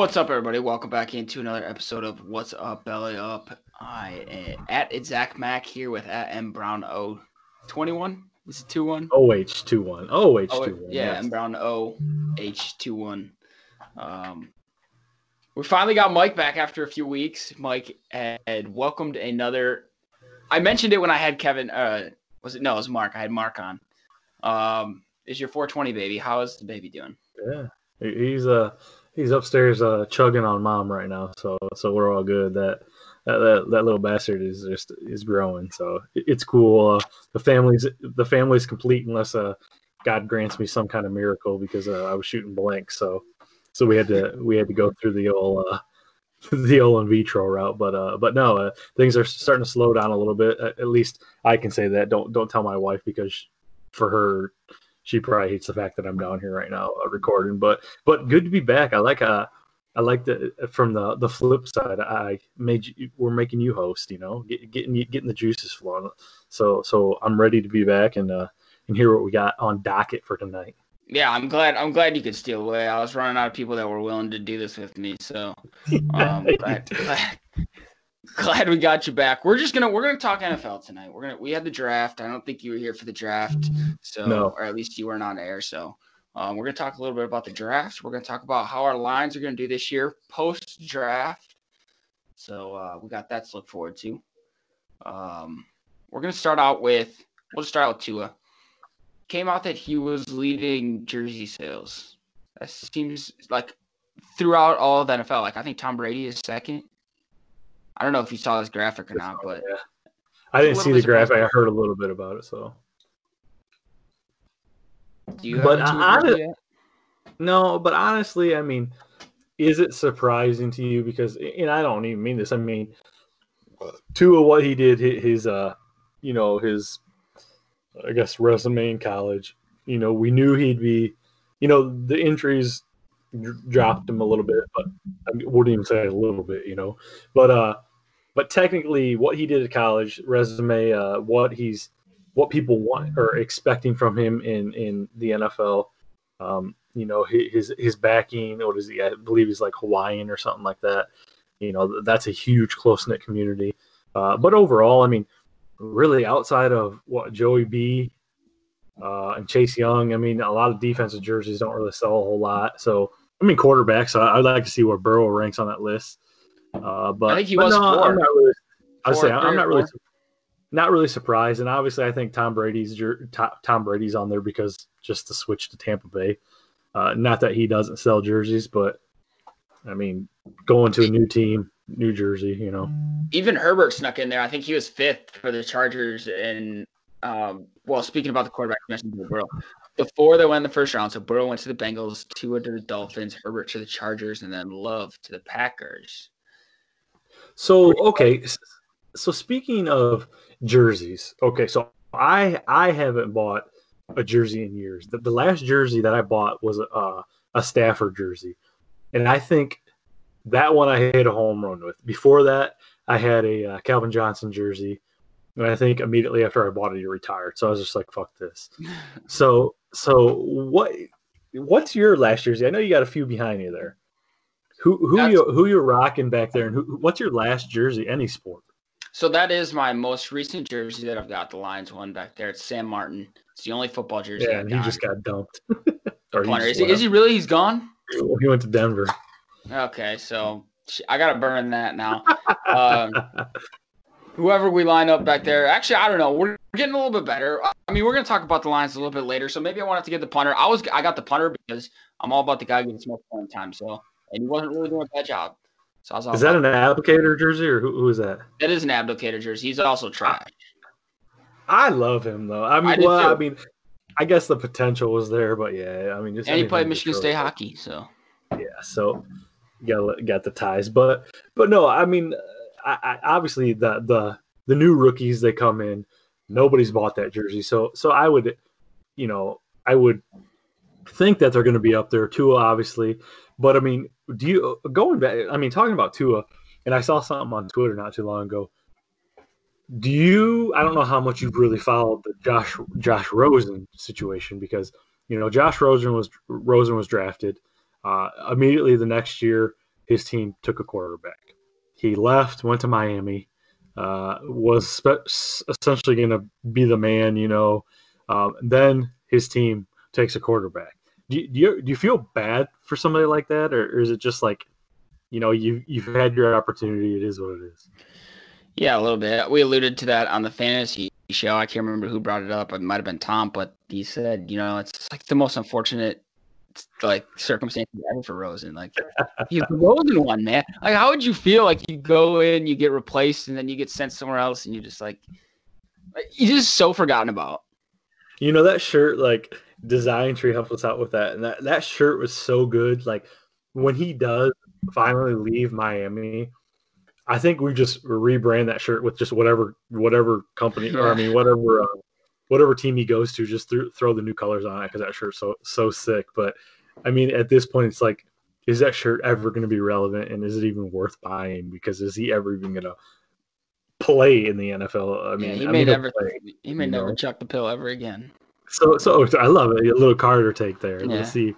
What's up, everybody? Welcome back into another episode of What's Up Belly Up. I at Zach Mac here with at M Brown O twenty one. Is it two one? O H two one. yeah, M Brown O H two one. Um, we finally got Mike back after a few weeks. Mike had welcomed another. I mentioned it when I had Kevin. Uh, was it no? It was Mark. I had Mark on. Um, is your 420 baby? How is the baby doing? Yeah. He- He's uh he's upstairs uh chugging on mom right now. So so we're all good. That that that, that little bastard is just is growing. So it- it's cool. Uh, the family's the family's complete unless uh God grants me some kind of miracle because uh, I was shooting blanks. So so we had to we had to go through the old uh the old in vitro route. But uh but no, uh, things are starting to slow down a little bit. At least I can say that. Don't don't tell my wife because for her she probably hates the fact that I'm down here right now uh, recording. But but good to be back. I like uh I like the from the the flip side. I made you, we're making you host. You know, get, getting getting the juices flowing. So so I'm ready to be back and uh and hear what we got on docket for tonight. Yeah, I'm glad. I'm glad you could steal away. I was running out of people that were willing to do this with me. So, um, glad, glad, glad we got you back. We're just gonna we're gonna talk NFL tonight. We're gonna we had the draft. I don't think you were here for the draft, so No. or at least you weren't on air. So, um, we're gonna talk a little bit about the draft. We're gonna talk about how our Lions are gonna do this year post draft. So uh, we got that to look forward to. Um, we're gonna start out with we'll just start out with Tua came out that he was leading jersey sales. That seems like throughout all of the NFL. Like I think Tom Brady is second. I don't know if you saw this graphic or not, but Yeah. I didn't see the graphic. I heard a little bit about it. So do you But have I- jersey yet? No, but honestly, I mean, is it surprising to you? Because, and I don't even mean this. I mean, two of what he did, his, uh, you know, his, I guess, resume in college. You know, we knew he'd be, you know, the injuries dropped him a little bit, but I wouldn't even say a little bit, you know, but, uh, but technically, what he did at college, resume, uh, what he's, what people want or expecting from him in in the NFL. Um, you know his his backing. What is he? I believe he's like Hawaiian or something like that. You know that's a huge close knit community. Uh, but overall, I mean, really outside of what Joey B uh, and Chase Young, I mean, a lot of defensive jerseys don't really sell a whole lot. So I mean, quarterbacks. I'd like to see where Burrow ranks on that list. Uh, but I think he was no, four. I'm not really. I say I'm not really not really surprised, and obviously I think Tom Brady's Tom Brady's on there because just to switch to Tampa Bay. Uh, not that he doesn't sell jerseys, but I mean, going to a new team, New Jersey, you know. Even Herbert snuck in there. I think he was fifth for the Chargers. And um, well, speaking about the quarterback, you mentioned Burrow. Before they went in the first round, so Burrow went to the Bengals, Tua to the Dolphins, Herbert to the Chargers, and then Love to the Packers. So okay, so speaking of jerseys, okay, so I I haven't bought a jersey in years. The, the last jersey that I bought was a a Stafford jersey, and I think that one I hit a home run with. Before that, I had a uh, Calvin Johnson jersey, and I think immediately after I bought it, he retired. So I was just like, "Fuck this." So so what? What's your last jersey? I know you got a few behind you there. Who who That's- you who you're rocking back there, and who, what's your last jersey? Any sport? So that is my most recent jersey that I've got, the Lions one back there. It's Sam Martin. It's the only football jersey Yeah, and he just got dumped. or Punter. Is, he, is he really? He's gone? he went to Denver. Okay, so I gotta burn that now. Um, whoever we line up back there, actually, I don't know. We're getting a little bit better. I mean, we're gonna talk about the Lions a little bit later. So maybe I wanted to get the punter. I was, I got the punter because I'm all about the guy who gets more playing time. So and he wasn't really doing a bad job. So I is that an Abdelkader jersey or who, who is that? that is an Abdelkader jersey. He's also trash. I love him though. I mean, I well. I mean, I guess the potential was there, but yeah, I mean, just And he played Michigan. State hockey. So Yeah, so got got the ties, but but no, I mean, I, I, obviously the the the new rookies they come in, nobody's bought that jersey, so so I would, you know, I would think that they're going to be up there. Tua, obviously, but I mean, do you going back? I mean, talking about Tua, and I saw something on Twitter not too long ago. Do you? I don't know how much you've really followed the Josh Josh Rosen situation because you know Josh Rosen was Rosen was drafted uh, immediately the next year. his team took a quarterback. He left, went to Miami, uh, was spe- essentially going to be the man, you know. Um, then his team takes a quarterback. Do you, do you, do you feel bad for somebody like that, or, or is it just like, you know, you you've had your opportunity. It is what it is. Yeah, a little bit. We alluded to that on the fantasy show. I can't remember who brought it up. It might have been Tom, but he said, you know, it's like the most unfortunate like circumstances ever for Rosen. Like he's the Rosen one, man. Like how would you feel like you go in, you get replaced, and then you get sent somewhere else, and you just like you just so forgotten about. You know that shirt, like Design Tree helped us out with that, and that that shirt was so good. Like when he does finally leave Miami, I think we just rebrand that shirt with just whatever whatever company or I mean whatever uh, whatever team he goes to, just th- throw the new colors on it because that shirt's so so sick. But I mean, at this point, it's like, is that shirt ever going to be relevant, and is it even worth buying? Because is he ever even going to play in the NFL? I mean, yeah, he I may mean, never play, he may never know? chuck the pill ever again. So so I love it. A little Carter take there. Yeah. Let's see.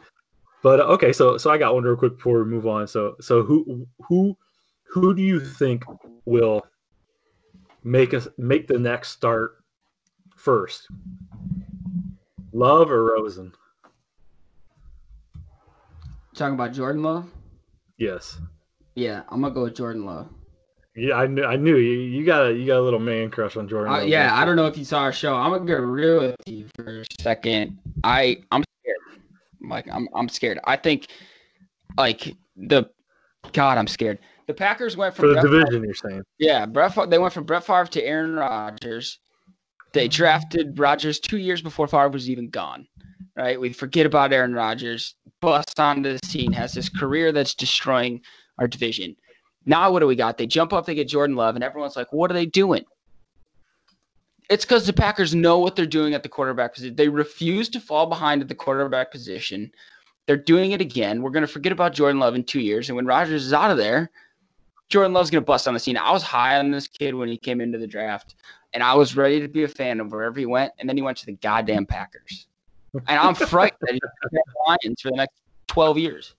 But uh, okay, so so I got one real quick before we move on. So so who who who do you think will make us make the next start first? Love or Rosen? Talking about Jordan Love. Yes. Yeah, I'm gonna go with Jordan Love. Yeah, I knew. I knew you. You got a you got a little man crush on Jordan. Uh, yeah, I don't know if you saw our show. I'm gonna get real with you for a second. I I'm scared. Like I'm I'm scared. I think like the God, I'm scared. The Packers went for from the Brett Favre- division. You're saying. yeah, Brett. They went from Brett Favre to Aaron Rodgers. They drafted Rodgers two years before Favre was even gone. Right? We forget about Aaron Rodgers. Busts onto the scene, has this career that's destroying our division. Now what do we got? They jump up, they get Jordan Love, and everyone's like, "What are they doing?" It's because the Packers know what they're doing at the quarterback position. They refuse to fall behind at the quarterback position. They're doing it again. We're going to forget about Jordan Love in two years, and when Rodgers is out of there, Jordan Love's going to bust on the scene. I was high on this kid when he came into the draft, and I was ready to be a fan of wherever he went, and then he went to the goddamn Packers, and I'm frightened that he's Lions for the next twelve years.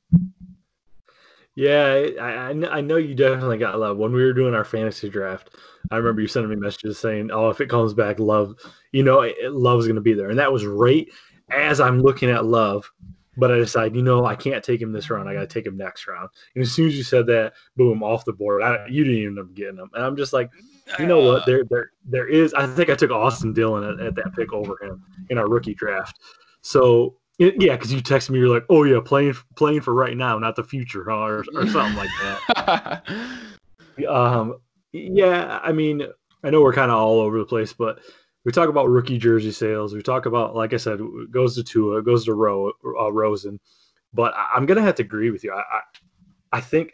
Yeah, I, I kn- I know you definitely got love. When we were doing our fantasy draft, I remember you sending me messages saying, "Oh, if it comes back, love, you know, it, love's going to be there." And that was right as I'm looking at love, but I decided, you know, I can't take him this round. I got to take him next round. And as soon as you said that, boom, off the board. I, you didn't even end up getting him, and I'm just like, you know what? Uh. There, there, there is. I think I took Austin Dillon at, at that pick over him in our rookie draft. So yeah, because you texted me, you're like, oh yeah, playing playing for right now, not the future, huh? or, or something like that. Um, yeah, I mean, I know we're kind of all over the place, but we talk about rookie jersey sales. We talk about, like I said, it goes to Tua, it goes to Ro, uh, Rosen. But I, I'm gonna have to agree with you. I, I, I think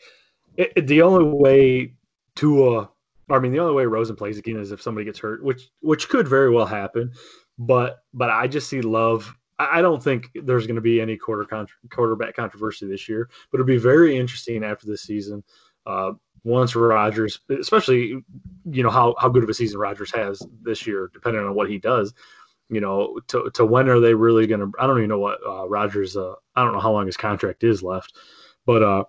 it, it- the only way Tua, I mean, the only way Rosen plays again is if somebody gets hurt, which which could very well happen. But but I just see Love. I don't think there's going to be any quarter con- quarterback controversy this year, but it'll be very interesting after this season. Uh, once Rodgers, especially you know how how good of a season Rodgers has this year, depending on what he does. You know, to to when are they really going to? I don't even know what uh, Rodgers. Uh, I don't know how long his contract is left, but uh,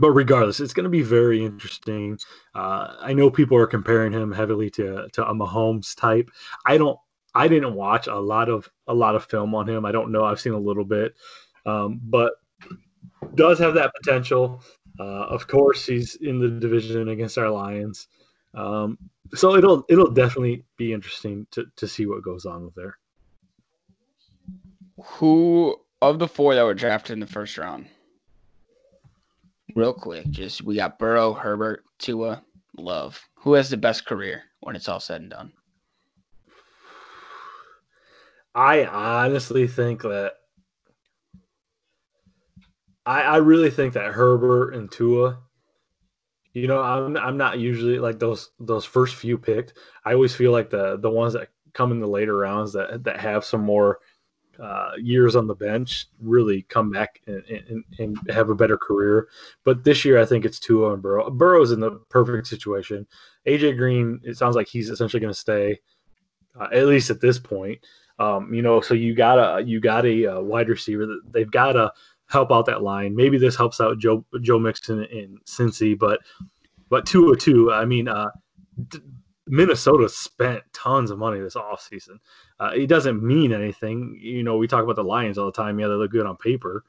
but regardless, it's going to be very interesting. Uh, I know people are comparing him heavily to to a Mahomes type. I don't. I didn't watch a lot of a lot of film on him. I don't know. I've seen a little bit, um, but does have that potential. Uh, of course, he's in the division against our Lions, um, so it'll it'll definitely be interesting to to see what goes on with there. Who of the four that were drafted in the first round? Real quick, just we got Burrow, Herbert, Tua, Love. Who has the best career when it's all said and done? I honestly think that I, I really think that Herbert and Tua. You know, I'm I'm not usually like those those first few picked. I always feel like the the ones that come in the later rounds that that have some more uh, years on the bench really come back and, and, and have a better career. But this year, I think it's Tua and Burrow. Burrow's in the perfect situation. AJ Green, it sounds like he's essentially going to stay, uh, at least at this point. Um, you know, so you got a you got a, uh wide receiver that they've got to help out that line. Maybe this helps out Joe Joe Mixon in Cincy, but but Tua or Tua. I mean, uh, Minnesota spent tons of money this offseason. Uh, it doesn't mean anything. You know, we talk about the Lions all the time. Yeah, they look good on paper,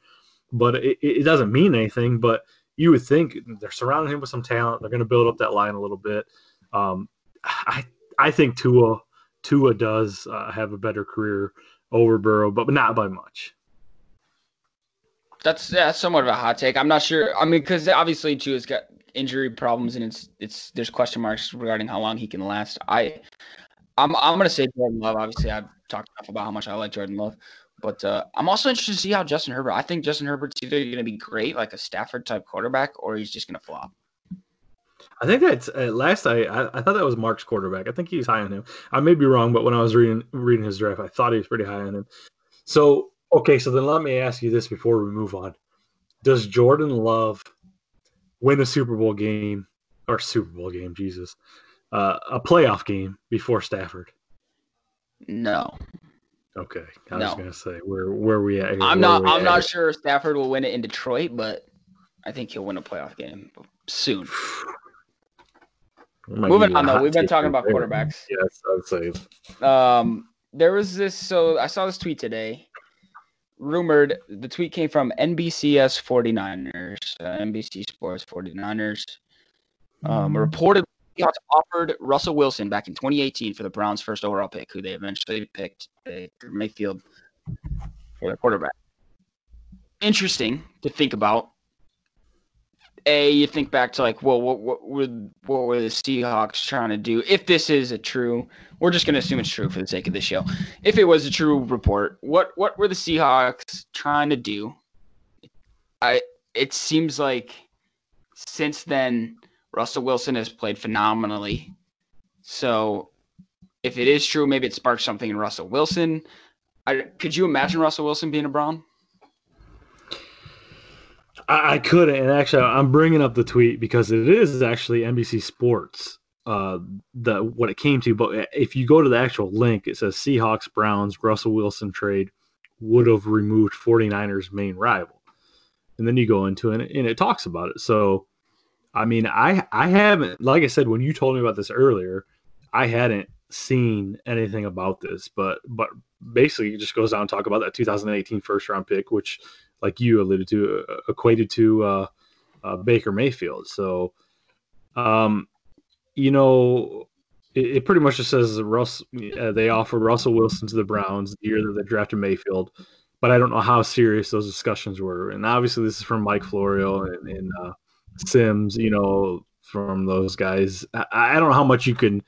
but it, it doesn't mean anything. But you would think they're surrounding him with some talent. They're going to build up that line a little bit. Um, I I think Tua Tua does uh, have a better career over Burrow, but not by much. That's yeah, somewhat of a hot take. I'm not sure. I mean, because obviously Tua's got injury problems, and it's it's there's question marks regarding how long he can last. I I'm I'm gonna say Jordan Love. Obviously, I've talked enough about how much I like Jordan Love, but uh, I'm also interested to see how Justin Herbert. I think Justin Herbert's either gonna be great, like a Stafford type quarterback, or he's just gonna flop. I think that's at last. I, I, I thought that was Mark's quarterback. I think he's high on him. I may be wrong, but when I was reading reading his draft, I thought he was pretty high on him. So okay, so then let me ask you this before we move on: Does Jordan Love win a Super Bowl game or Super Bowl game? Jesus, uh, a playoff game before Stafford? No. Okay, I no. was gonna say where where we at? I'm not. I'm at? not sure Stafford will win it in Detroit, but I think he'll win a playoff game soon. Moving on though, we've been talking about quarterbacks. Yes, I'd say. Um, there was this. So I saw this tweet today. Rumored, the tweet came from NBCS 49ers, uh, NBC Sports 49ers. Um, mm-hmm. reported Seahawks offered Russell Wilson back in 2018 for the Browns' first overall pick, who they eventually picked Baker Mayfield for their quarterback. Interesting to think about a you think back to like well what what were what were the Seahawks trying to do if this is a true we're just to assume it's true for the sake of this show. If it was a true report what what were the Seahawks trying to do? I it seems like since then Russell Wilson has played phenomenally. So if it is true maybe it sparked something in Russell Wilson. I, could you imagine Russell Wilson being a Brown I, I couldn't, and actually, I'm bringing up the tweet because it is actually NBC Sports uh, the what it came to. But if you go to the actual link, it says Seahawks Browns Russell Wilson trade would have removed 49ers main rival. And then you go into it and it talks about it. So I mean, I I haven't like I said when you told me about this earlier, I hadn't seen anything about this, but but basically it just goes down and talk about that 2018 first round pick, which like you alluded to, uh, equated to uh, uh, Baker Mayfield. So, um, you know, it, it, pretty much just says Russ. Uh, they offered Russell Wilson to the Browns the year that they drafted Mayfield, but I don't know how serious those discussions were. And obviously, this is from Mike Florio and, and uh, Simms. You know, from those guys. I, I, don't know how much you can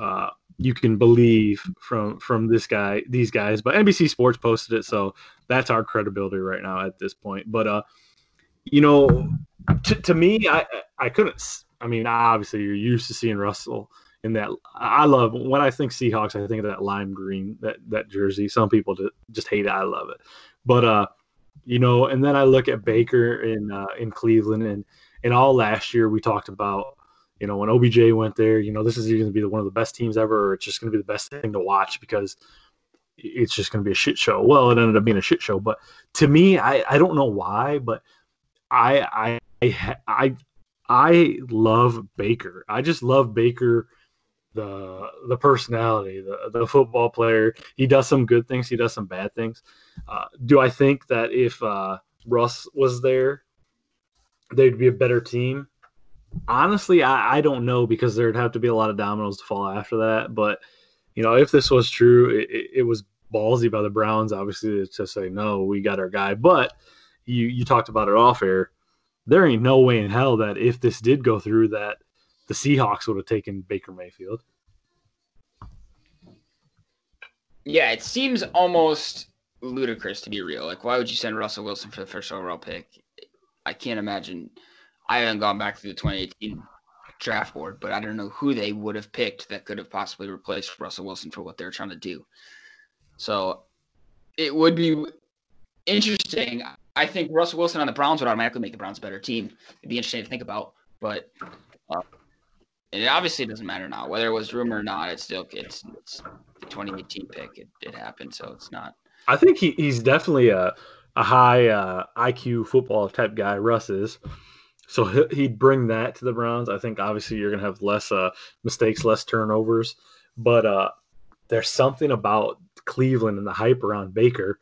uh, you can believe from from this guy these guys but nbc sports posted it so that's our credibility right now at this point. But uh you know to, to me i i couldn't i mean obviously you're used to seeing russell in that i love when i think seahawks i think of that lime green that that jersey. Some people just hate it. I love it. But uh you know and then i look at baker in uh in cleveland and and all last year we talked about you know, when OBJ went there, you know, this is going to be one of the best teams ever. Or it's just going to be the best thing to watch because it's just going to be a shit show. Well, it ended up being a shit show, but to me, I, I don't know why, but I, I, I, I love Baker. I just love Baker, the the personality, the the football player. He does some good things. He does some bad things. Uh, do I think that if uh, Russ was there, they'd be a better team? honestly, I, I don't know because there'd have to be a lot of dominoes to fall after that. But you know, if this was true, it, it, was ballsy by the Browns, obviously, to say no, we got our guy. But you you talked about it off air. There ain't no way in hell that if this did go through, that the Seahawks would have taken Baker Mayfield. Yeah, it seems almost ludicrous to be real. Like, why would you send Russell Wilson for the first overall pick? I can't imagine I haven't gone back through the 2018 draft board, but I don't know who they would have picked that could have possibly replaced Russell Wilson for what they're trying to do. So it would be interesting. I think Russell Wilson on the Browns would automatically make the Browns a better team. It'd be interesting to think about, but uh, it obviously doesn't matter now whether it was rumor or not. It's still it's, it's the 2018 pick. It, it happened, so it's not. I think he, he's definitely a a high uh, IQ football type guy. Russ is. So he'd bring that to the Browns. I think obviously you're going to have less uh, mistakes, less turnovers, but uh, there's something about Cleveland and the hype around Baker.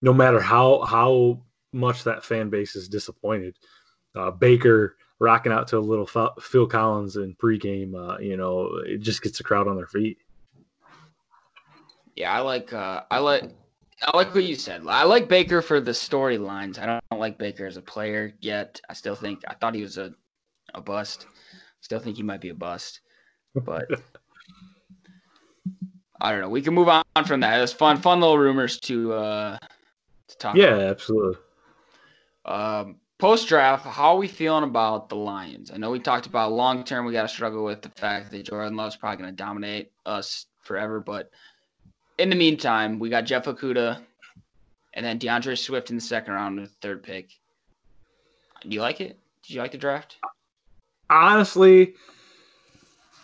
No matter how how much that fan base is disappointed, uh, Baker rocking out to a little Phil Collins in pregame, uh, you know, it just gets the crowd on their feet. Yeah, I like uh, I like I like what you said. I like Baker for the storylines. I don't like Baker as a player yet. I still think I thought he was a a bust. Still think he might be a bust, but I don't know. We can move on from that. It's fun, fun little rumors to uh to talk. Yeah, about. absolutely. Um, post draft, how are we feeling about the Lions? I know we talked about long term. We got to struggle with the fact that Jordan Love's probably going to dominate us forever, but in the meantime, we got Jeff Okudah and then D'Andre Swift in the second round, the third pick. Do you like it? Did you like the draft? Honestly,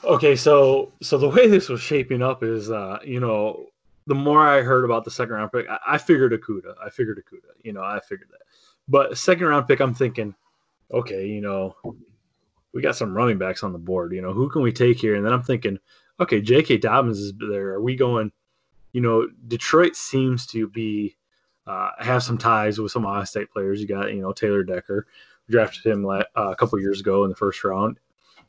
okay. So, so the way this was shaping up is, uh, you know, the more I heard about the second round pick, I, I figured Okudah. I figured Okudah. You know, I figured that. But second round pick, I'm thinking, okay, you know, we got some running backs on the board. You know, who can we take here? And then I'm thinking, okay, J.K. Dobbins is there. Are we going? You know, Detroit seems to be uh, have some ties with some Ohio State players. You got you know Taylor Decker, drafted him uh, a couple years ago in the first round.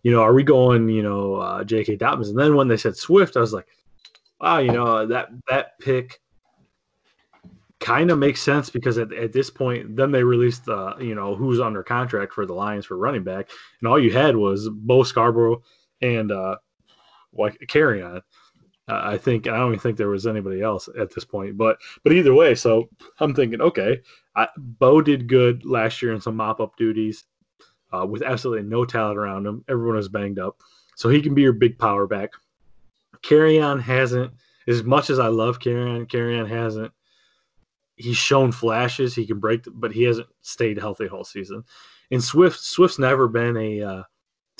You know, are we going you know uh, J.K. Dobbins? And then when they said Swift, I was like, wow, you know that that pick kind of makes sense because at, at this point, then they released the you know who's under contract for the Lions for running back, and all you had was Bo Scarborough and uh, like Kerryon. Uh, I think I don't even think there was anybody else at this point, but but either way, so I'm thinking, okay, I, Bo did good last year in some mop up duties uh, with absolutely no talent around him. Everyone was banged up, so he can be your big power back. Kerryon hasn't, as much as I love Kerryon, Kerryon hasn't. He's shown flashes. He can break, the, but he hasn't stayed healthy whole season. And Swift, Swift's never been a uh,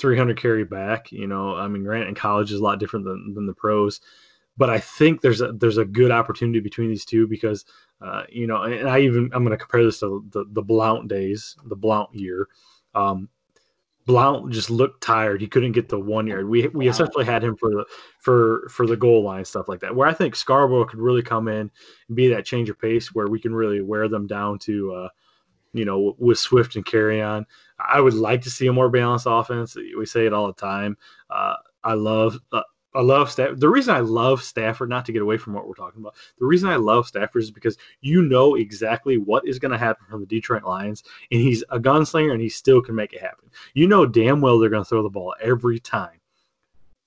300 carry back. You know, I mean, Grant in college is a lot different than, than the pros, but I think there's a there's a good opportunity between these two because, uh, you know, and I even I'm going to compare this to the the Blount days, the Blount year. Um, Blount just looked tired. He couldn't get the one yard. We we essentially had him for the for for the goal line stuff like that. Where I think Scarborough could really come in and be that change of pace where we can really wear them down to, uh, you know, with Swift and Kerryon. I would like to see a more balanced offense. We say it all the time. Uh, I love. Uh, I love staff. The reason I love Stafford, not to get away from what we're talking about, the reason I love Stafford is because you know exactly what is going to happen from the Detroit Lions, and he's a gunslinger, and he still can make it happen. You know damn well they're going to throw the ball every time,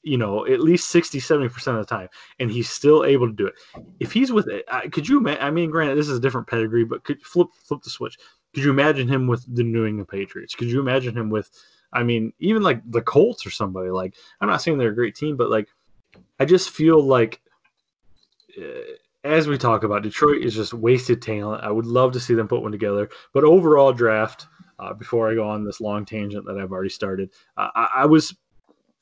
you know, at least 60, 70% of the time, and he's still able to do it. If he's with it, could you, I mean, granted, this is a different pedigree, but could flip flip the switch. Could you imagine him with the New England Patriots? Could you imagine him with, I mean, even like the Colts or somebody? Like, I'm not saying they're a great team, but like, I just feel like, uh, as we talk about, Detroit is just wasted talent. I would love to see them put one together. But overall draft, uh, before I go on this long tangent that I've already started, uh, I, I, was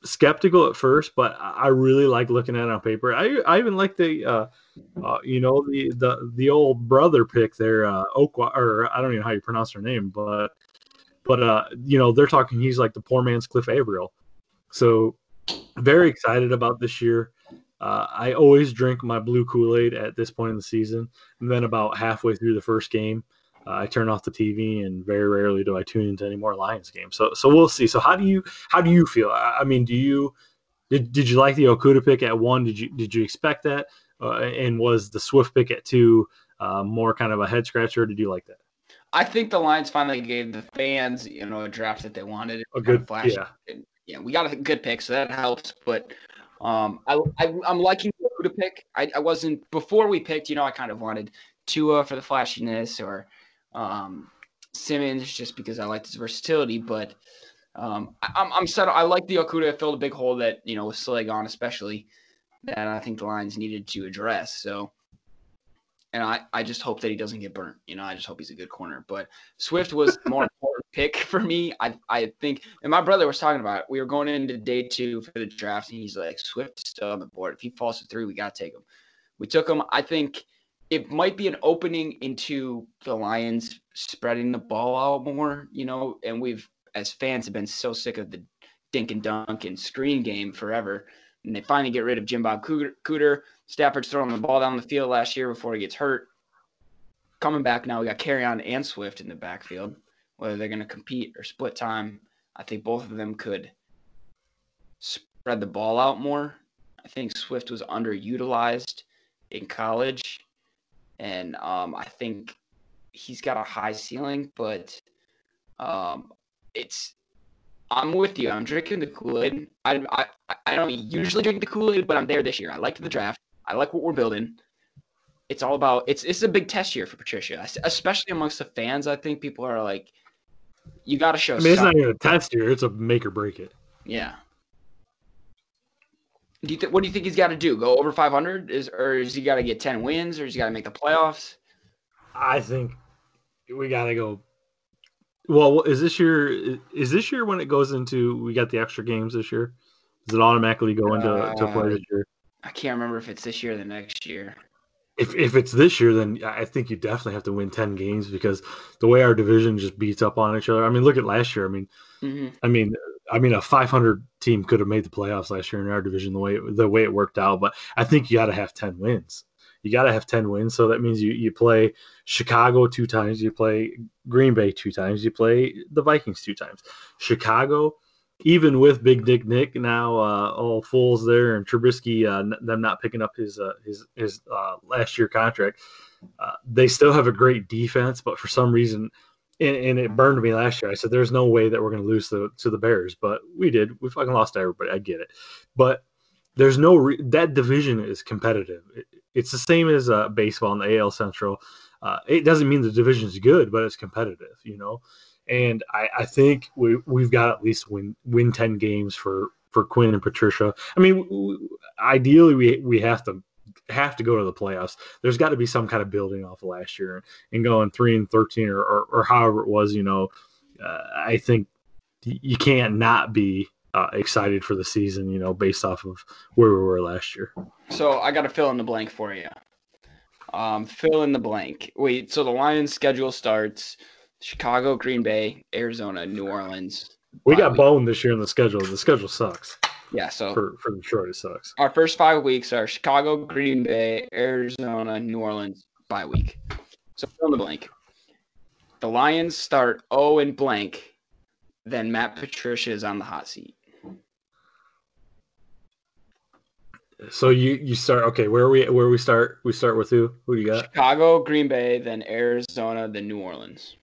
skeptical at first, but I really like looking at it on paper. I, I even like the, uh, uh, you know, the, the the old brother pick there, uh, Okwa, or I don't even know how you pronounce her name, but but uh, you know, they're talking. He's like the poor man's Cliff Avril. So very excited about this year. Uh, I always drink my blue Kool Aid at this point in the season, and then about halfway through the first game, uh, I turn off the TV, and very rarely do I tune into any more Lions games. So, so we'll see. So, how do you how do you feel? I, I mean, do you did, did you like the Okudah pick at one? Did you did you expect that? Uh, and was the Swift pick at two uh, more kind of a head scratcher? did you like that? I think the Lions finally gave the fans, you know, a draft that they wanted. A good flash. Yeah. And, yeah, we got a good pick, so that helps. But um, I, I am liking who to pick. I, I wasn't before we picked. You know, I kind of wanted Tua for the flashiness or um, Simmons just because I liked his versatility. But um, I, am I'm, I'm settled. I like the Okudah filled a big hole that you know with Slay gone, especially that I think the Lions needed to address. So, and I, I just hope that he doesn't get burnt. You know, I just hope he's a good corner. But Swift was more important pick for me. I I think, and my brother was talking about it. We were going into day two for the draft, and he's like, Swift is still on the board. If he falls to three, we got to take him. We took him. I think it might be an opening into the Lions spreading the ball out more, you know, and we've as fans have been so sick of the dink and dunk and screen game forever. And they finally get rid of Jim Bob Cooter. Stafford's throwing the ball down the field last year before he gets hurt. Coming back now, we got Kerryon and Swift in the backfield. Whether they're going to compete or split time, I think both of them could spread the ball out more. I think Swift was underutilized in college, and um, I think he's got a high ceiling, but um, it's I'm with you. I'm drinking the Kool Aid. I, I I don't usually drink the Kool Aid, but I'm there this year. I liked the draft. I like what we're building. It's all about it's it's a big test year for Patricia, especially amongst the fans. I think people are like, you got to show. I mean, it's not even a test year; it's a make or break it. Yeah. Do you th- what do you think he's got to do? Go over 500? Is or is he got to get 10 wins, or is he got to make the playoffs? I think we got to go well, is this year? Is this year when it goes into? We got the extra games this year. Does it automatically go into uh, to play this year? I can't remember if it's this year or the next year. If if it's this year, then I think you definitely have to win ten games because the way our division just beats up on each other. I mean, look at last year. I mean, mm-hmm. I mean, I mean, a 500 team could have made the playoffs last year in our division the way it, the way it worked out. But I think you got to have ten wins you got to have 10 wins. So that means you, you play Chicago two times, you play Green Bay two times, you play the Vikings two times. Chicago, even with Big Dick Nick now uh, all fools there and Trubisky, uh, them not picking up his uh, his his uh, last year contract, uh, they still have a great defense, but for some reason. And, and, it burned me last year. I said, "There's no way that we're going to lose to, the Bears," but we did. We fucking lost everybody. I get it, but there's no re- that division is competitive. It, it's the same as uh, baseball in the AL Central. Uh, it doesn't mean the division is good, but it's competitive, you know. And I, I think we we've got at least win win ten games for for Quinn and Patricia. I mean, w- ideally we we have to have to go to the playoffs. There's got to be some kind of building off of last year and going three and thirteen or or, or however it was. You know, uh, I think you can't not be uh, excited for the season, you know, based off of where we were last year. So I got to fill in the blank for you. Um, fill in the blank. Wait, so the Lions schedule starts Chicago, Green Bay, Arizona, New Orleans. We got boned this year in the schedule. The schedule sucks. Yeah, so for, for Detroit it sucks. Our first five weeks are Chicago, Green Bay, Arizona, New Orleans bye week. So fill in the blank. The Lions start 0 and blank, then Matt Patricia is on the hot seat. So you you start okay. Where we where we start? We start with who? Who do you got? Chicago, Green Bay, then Arizona, then New Orleans.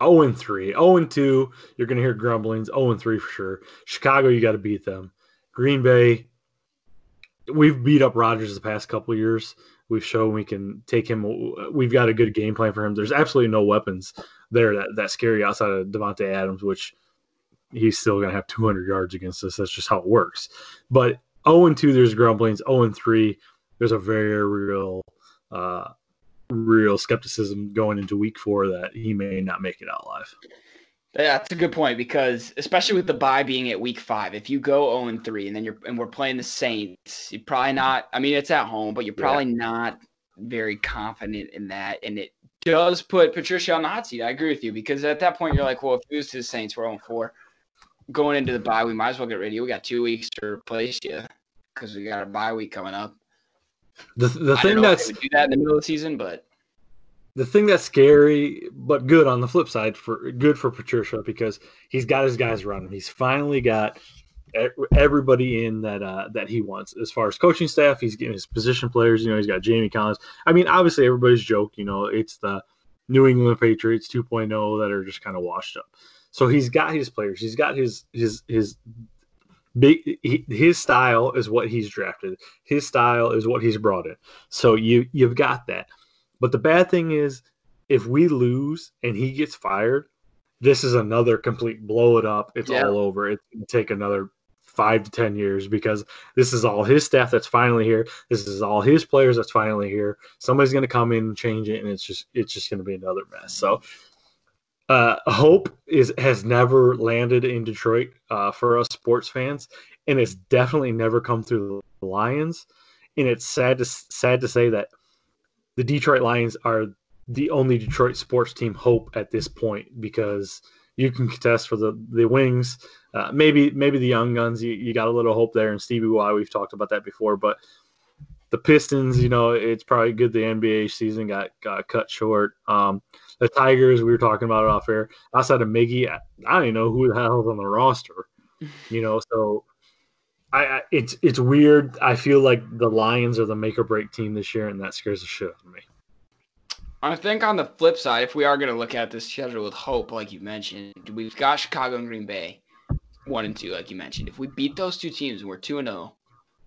Oh and three. 0 and two. You're gonna hear grumblings. 0 and three for sure. Chicago, you got to beat them. Green Bay. We've beat up Rodgers the past couple years. We've shown we can take him. We've got a good game plan for him. There's absolutely no weapons there that that scary outside of Davante Adams, which he's still going to have 200 yards against us. That's just how it works. But 0 and 2, there's grumblings. 0 and 3, there's a very real, uh, real skepticism going into week four that he may not make it out alive. Yeah, that's a good point because especially with the bye being at week five, if you go 0 and 3 and then you're and we're playing the Saints, you're probably not I mean it's at home, but you're probably yeah. not very confident in that. And it does put Patricia on the hot seat. I agree with you because at that point you're like, well, if we lose to the Saints, we're 0 4 going into the bye, we might as well get ready. We got two weeks to replace you because we got a bye week coming up. The the thing that's do that in the middle of the season, but the thing that's scary but good on the flip side for good for Patricia because he's got his guys running. He's finally got everybody in that uh, that he wants as far as coaching staff. He's getting his position players. You know, he's got Jamie Collins. I mean, obviously everybody's joke. You know, it's the New England Patriots 2.0 that are just kind of washed up. So he's got his players. He's got his his his big he, his style is what he's drafted. His style is what he's brought in. So you you've got that. But the bad thing is if we lose and he gets fired, this is another complete blow it up. It's yeah. all over. It's going to take another five to ten years because this is all his staff that's finally here. This is all his players that's finally here. Somebody's going to come in and change it, and it's just it's just going to be another mess. So uh, hope is has never landed in Detroit uh, for us sports fans. and it's definitely never come through the Lions. And it's sad to sad to say that the Detroit Lions are the only Detroit sports team hope at this point because you can contest for the the wings. Uh, maybe maybe the young guns you, you got a little hope there, and Stevie Y we've talked about that before, but the Pistons, you know, it's probably good the NBA season got got cut short. Um, the Tigers, we were talking about it off air. Outside of Miggy, I, I don't even know who the hell's on the roster. You know, so I, I, it's it's weird. I feel like the Lions are the make or break team this year, and that scares the shit out of me. I think on the flip side, if we are going to look at this schedule with hope, like you mentioned, we've got Chicago and Green Bay, one and two, like you mentioned. If we beat those two teams and we're two and zero, oh,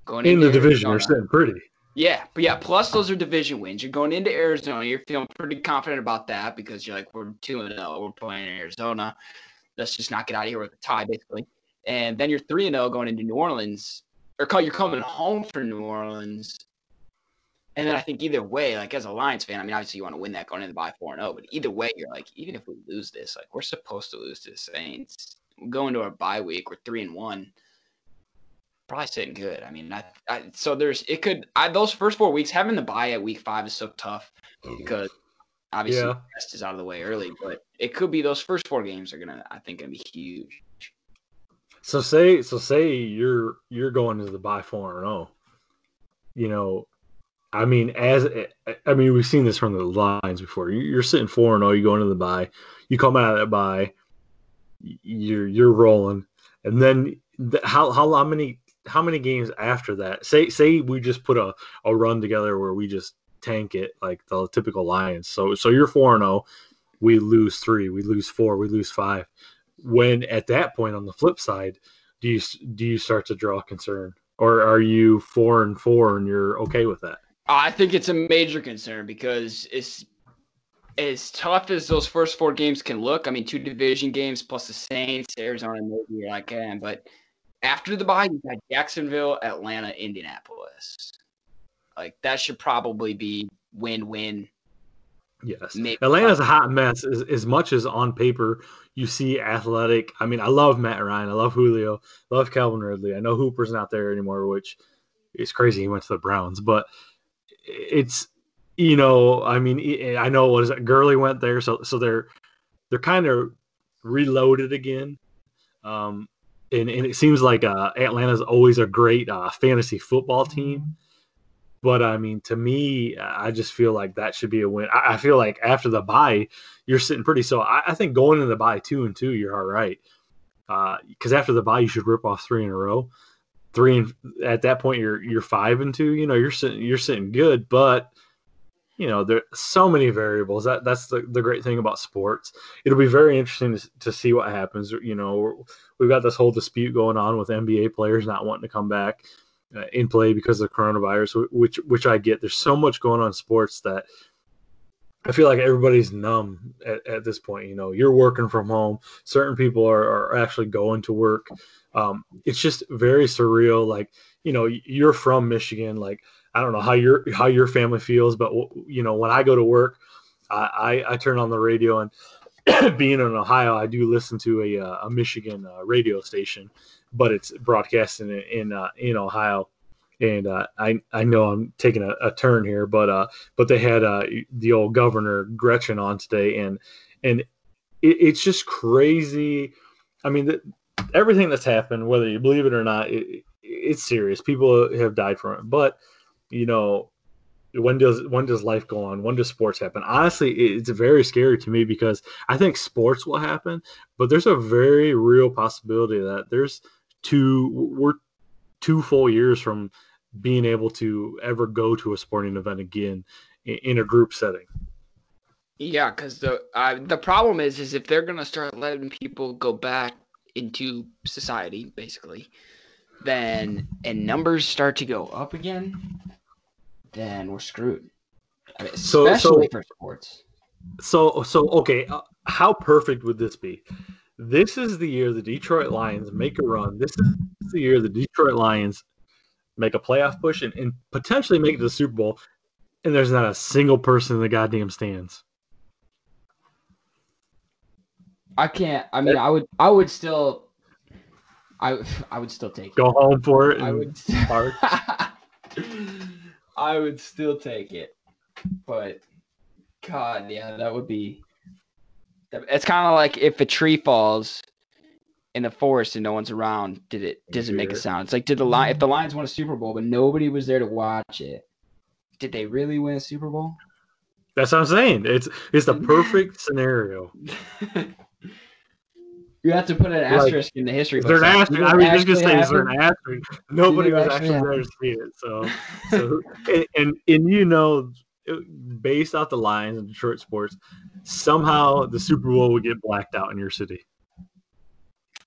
going in the division, we're sitting pretty. Yeah, but yeah, plus those are division wins. You're going into Arizona. You're feeling pretty confident about that because you're like, we're 2 and 0. We're playing in Arizona. Let's just not get out of here with a tie, basically. And then you're 3 and 0 going into New Orleans, or you're coming home for New Orleans. And then I think either way, like as a Lions fan, I mean, obviously you want to win that going into bye 4 and 0, but either way, you're like, even if we lose this, like we're supposed to lose to the Saints. We go into our bye week, we're 3 and 1 probably sitting good. I mean, I, I, so there's it could I, those first four weeks having the bye at week five is so tough mm-hmm. because obviously yeah. the rest is out of the way early, but it could be those first four games are gonna I think gonna be huge. So say so say you're you're going to the bye four and zero. Oh. You know, I mean, as I mean, we've seen this from the Lions before. You're sitting four and zero. Oh, you go into the bye. You come out of that bye. You're you're rolling, and then how how how many how many games after that? Say say we just put a, a run together where we just tank it like the typical Lions. So so you're four and zero. Oh, we lose three, we lose four, we lose five. When at that point on the flip side, do you do you start to draw concern, or are you four and four and you're okay with that? I think it's a major concern because it's as tough as those first four games can look. I mean, two division games plus the Saints, Arizona, maybe like, eh, but after the bye, you got Jacksonville, Atlanta, Indianapolis. Like that should probably be win-win. Yes, Maybe Atlanta's a hot mess. As, as much as on paper you see athletic. I mean, I love Matt Ryan. I love Julio. love Calvin Ridley. I know Hooper's not there anymore, which is crazy. He went to the Browns, but it's you know, I mean, I know what is it? Gurley went there, so so they're they're kind of reloaded again. Um, and, and it seems like uh, Atlanta's always a great uh, fantasy football team. But I mean, to me, I just feel like that should be a win. I, I feel like after the bye, you're sitting pretty. So I, I think going into the bye two and two, you're all right. Because uh, after the bye, you should rip off three in a row. Three and at that point, you're you're five and two. You know, you're sitting you're sitting good, but you know, there's so many variables. That that's the, the great thing about sports. It'll be very interesting to, to see what happens. You know, we've got this whole dispute going on with NBA players not wanting to come back uh, in play because of coronavirus, which which I get. There's so much going on in sports that I feel like everybody's numb at, at this point. You know, you're working from home. Certain people are, are actually going to work. Um, it's just very surreal. Like, you know, you're from Michigan. Like, I don't know how your how your family feels, but you know when I go to work, I I, I turn on the radio and being in Ohio, I do listen to a uh, a Michigan uh, radio station, but it's broadcasting in in, uh, in Ohio, and uh, I I know I'm taking a, a turn here, but uh but they had uh the old governor Gretchen on today, and and it, it's just crazy. I mean, the, everything that's happened, whether you believe it or not, it, it's serious. People have died from it, but you know, when does when does life go on? When does sports happen? Honestly, it's very scary to me because I think sports will happen, but there's a very real possibility that there's two we're two full years from being able to ever go to a sporting event again in, a group setting. Yeah, because the uh, the problem is is if they're gonna start letting people go back into society, basically, then and numbers start to go up again, then we're screwed. I mean, especially so, so, for sports. So, so okay, uh, how perfect would this be? This is the year the Detroit Lions make a run. This is the year the Detroit Lions make a playoff push and, and potentially make it to the Super Bowl, and there's not a single person in the goddamn stands. I can't. I mean, I would. I would still. I I would still take it. Go home for it. I and would. I would still take it, but God, yeah, that would be. It's kind of like if a tree falls in the forest and no one's around. Did it? Does it make a sound? It's like did the lion if the Lions won a Super Bowl but nobody was there to watch it? Did they really win a Super Bowl? That's what I'm saying. It's it's the perfect scenario. you have to put an Like, asterisk in the history. Is there an asterisk? Did I was just gonna actually say, is there an asterisk? Nobody was actually actually there to see it. So, so and, and and you know, uh, based off the Lions and Detroit sports, somehow the Super Bowl would get blacked out in your city.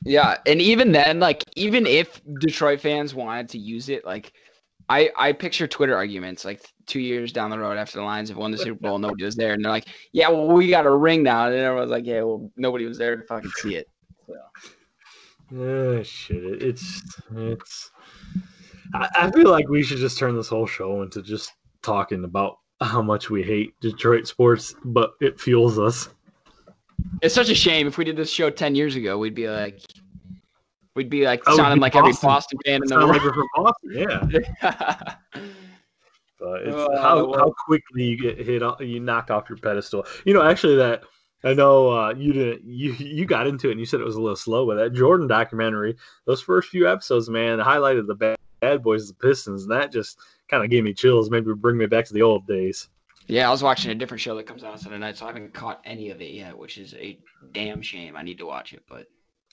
Yeah, and even then, like even if Detroit fans wanted to use it, like I I picture Twitter arguments like two years down the road after the Lions have won the Super Bowl, nobody was there, and they're like, "Yeah, well, we got a ring now," and everyone's like, "Yeah, well, nobody was there to fucking see it." Uh, shit, it's it's. I, I feel like we should just turn this whole show into just talking about how much we hate Detroit sports, but it fuels us. It's such a shame. If we did this show ten years ago, we'd be like, we'd be like I sounding be like every Boston. Boston fan in the Sound like world. from Boston, yeah. But it's Oh, how, well. how quickly you get hit, off, you knocked off your pedestal. You know, actually, that I know uh, you didn't, you you got into it and you said it was a little slow, but that Jordan documentary, those first few episodes, man, highlighted the bad, bad boys, the Pistons, and that just kind of gave me chills. Maybe bring me back to the old days. yeah, I was watching a different show that comes out on Sunday night, so I haven't caught any of it yet, which is a damn shame. I need to watch it, but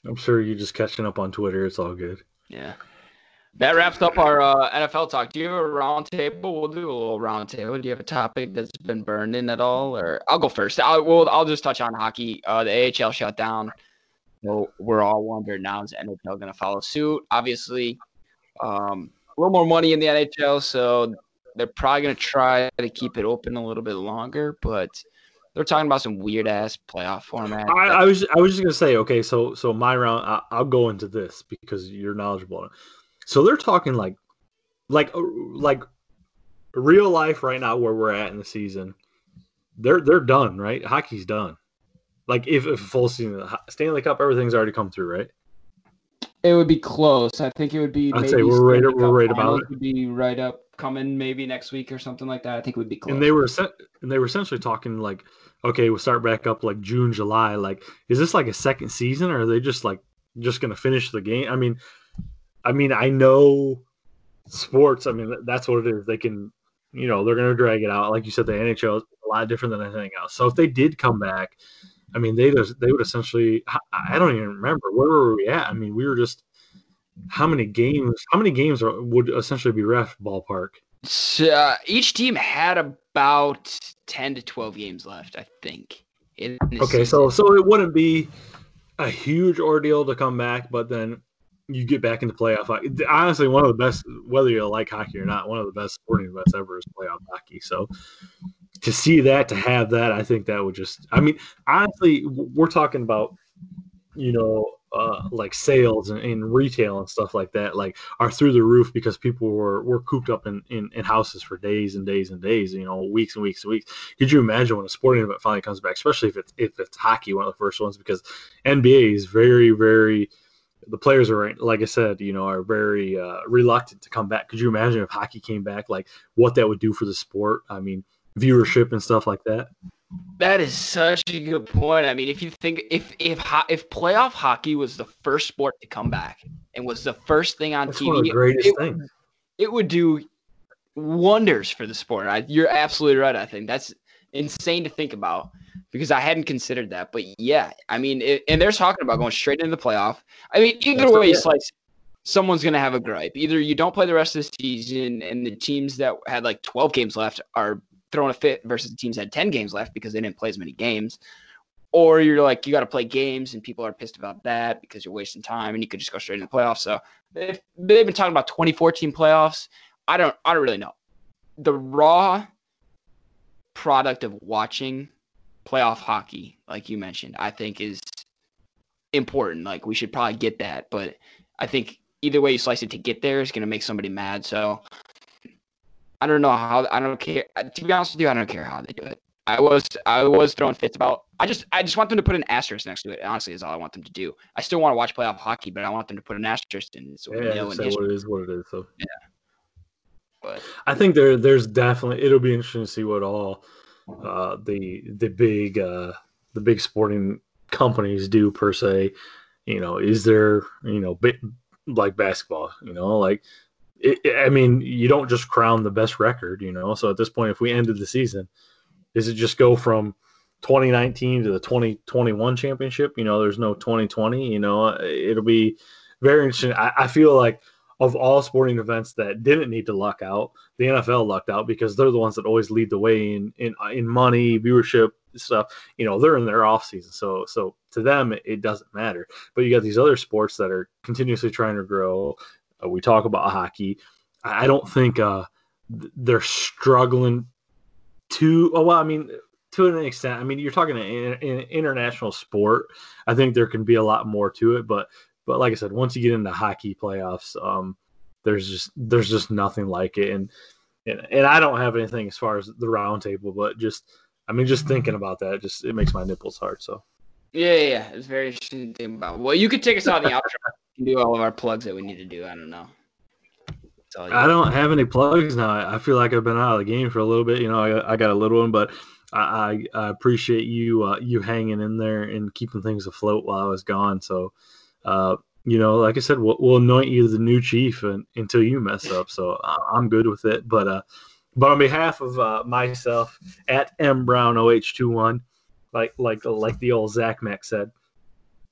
I'm sure you're just catching up on Twitter. It's all good. Yeah. That wraps up our uh, NFL talk. Do you have a round table? We'll do a little round table. Do you have a topic that's been burned in at all? Or I'll go first. I'll, well, I'll just touch on hockey. Uh, the AHL shut down. So we're all wondering now is NHL going to follow suit? Obviously, um, a little more money in the NHL, so they're probably going to try to keep it open a little bit longer. But they're talking about some weird ass playoff format. I, I was I was just gonna say, okay, so so my round, I, I'll go into this because you're knowledgeable. So they're talking like, like uh, like real life right now where we're at in the season. They're they're done, right? Hockey's done. Like if, if full season, Stanley Cup, everything's already come through, right? It would be close. I think it would be. I'd maybe say we're right- Stanley we're right about it. Would be right up coming maybe next week or something like that. I think it would be close. And they were and they were essentially talking like, okay, we'll start back up like June, July. Like, is this like a second season, or are they just like just gonna finish the game? I mean, I mean, I know sports. I mean, that's what it is. They can, you know, they're gonna drag it out. Like you said, the NHL is a lot different than anything else. So if they did come back, I mean, they just they would essentially. I- don't even remember where were we at. I mean, we were just. How many games? How many games are, would essentially be ref ballpark? So, uh, each team had about ten to twelve games left, I think. in Okay, season. so so it wouldn't be a huge ordeal to come back, but then you get back into playoff. hockey. Honestly, one of the best, whether you like hockey or not, one of the best sporting events ever is playoff hockey. So to see that, to have that, I think that would just. I mean, honestly, we're talking about, you know, uh, like sales and, and retail and stuff like that, like are through the roof because people were were cooped up in, in in houses for days and days and days, you know, weeks and weeks and weeks. Could you imagine when a sporting event finally comes back, especially if it's if it's hockey, one of the first ones, because NBA is very very the players are like I said, you know, are very uh, reluctant to come back. Could you imagine if hockey came back, like what that would do for the sport? I mean, viewership and stuff like that. that is such a good point. I mean, if you think if if if playoff hockey was the first sport to come back and was the first thing on That's TV, one of the greatest it, it would do wonders for the sport. I, you're absolutely right. I think that's insane to think about because I hadn't considered that. But yeah, I mean, it, and they're talking about going straight into the playoff. I mean, either That's way you slice, someone's going to have a gripe. Either you don't play the rest of the season, and the teams that had like 12 games left are throwing a fit versus the teams that had 10 games left because they didn't play as many games. Or you're like, you got to play games, and people are pissed about that because you're wasting time, and you could just go straight into the playoffs. So they've, they've been talking about 2014 playoffs. I don't, I don't really know. The raw product of watching playoff hockey, like you mentioned, I think is important. Like we should probably get that, but I think either way you slice it to get there is going to make somebody mad. So I don't know how. I don't care. Uh, to be honest with you, I don't care how they do it. I was I was throwing fits about. I just I just want them to put an asterisk next to it. Honestly, is all I want them to do. I still want to watch playoff hockey, but I want them to put an asterisk in so yeah, know what it is, what it is. So yeah, but I think there there's definitely it'll be interesting to see what all uh, the the big uh, the big sporting companies do per se. You know, is there you know bit like basketball? You know, like it, I mean, you don't just crown the best record. You know, so at this point, if we ended the season, is it just go from 2019 to the 2021 championship? You know, there's no 2020. You know, it'll be very interesting. I, I feel like of all sporting events that didn't need to luck out, the NFL lucked out because they're the ones that always lead the way in in, in money, viewership stuff. You know, they're in their off season, so so to them it, doesn't matter. But you got these other sports that are continuously trying to grow. Uh, we talk about hockey. I don't think uh, they're struggling to. Oh, well, I mean, to an extent. I mean, you're talking an international sport. I think there can be a lot more to it, but but like I said, once you get into hockey playoffs, um, there's just there's just nothing like it. And and, and I don't have anything as far as the roundtable, but just I mean, just thinking about that, just it makes my nipples hard. So. Yeah, yeah, yeah. it's very interesting to think about. Well, you could take us on the outro and do all of our plugs that we need to do. I don't know. I don't have any plugs now. I feel like I've been out of the game for a little bit. You know, I, I got a little one, but I, I, I appreciate you uh, you hanging in there and keeping things afloat while I was gone. So uh, you know, like I said, we'll, we'll anoint you the new chief and, until you mess up. So I'm good with it. But uh, but on behalf of uh, myself at M Brown OH21, like like like the old Zach Mac said.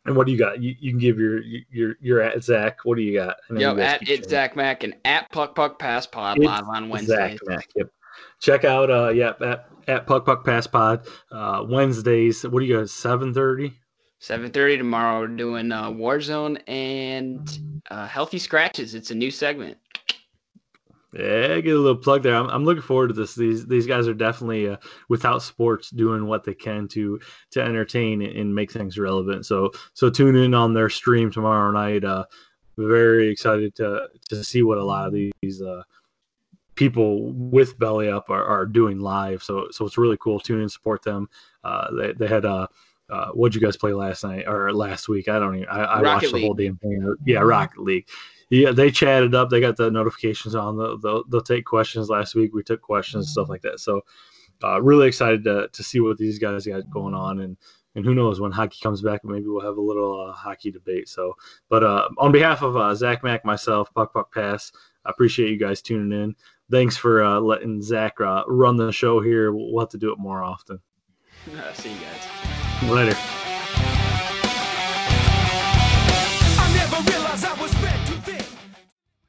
And what do you got? You, you can give your your your at Zach. What do you got? Yep, at it Zach Mac and at Puck Puck Pass Pod live on Wednesday. Zach Mac. Yep. Check out uh yeah at at Puck Puck Pass Pod uh Wednesdays. What do you got? Seven thirty. 7.30 tomorrow we're doing uh, warzone and uh, healthy scratches. It's a new segment. Yeah get a little plug there. I'm, I'm looking forward to this. These these guys are definitely uh, without sports doing what they can to to entertain and make things relevant. So so tune in on their stream tomorrow night. Uh very excited to to see what a lot of these uh people with belly up are, are doing live. So so it's really cool. Tune in support them. Uh they, they had uh uh, what'd you guys play last night or last week? I don't even. I, I watched the whole damn thing. Yeah, Rocket League. Yeah, they chatted up. They got the notifications on. They'll, they'll, they'll take questions. Last week we took questions and stuff like that. So, uh, really excited to, to see what these guys got going on and and who knows when hockey comes back, maybe we'll have a little uh, hockey debate. So, but uh, on behalf of uh, Zach Mac, myself, Puck Puck Pass, I appreciate you guys tuning in. Thanks for uh, letting Zach uh, run the show here. We'll have to do it more often. See you guys. Later.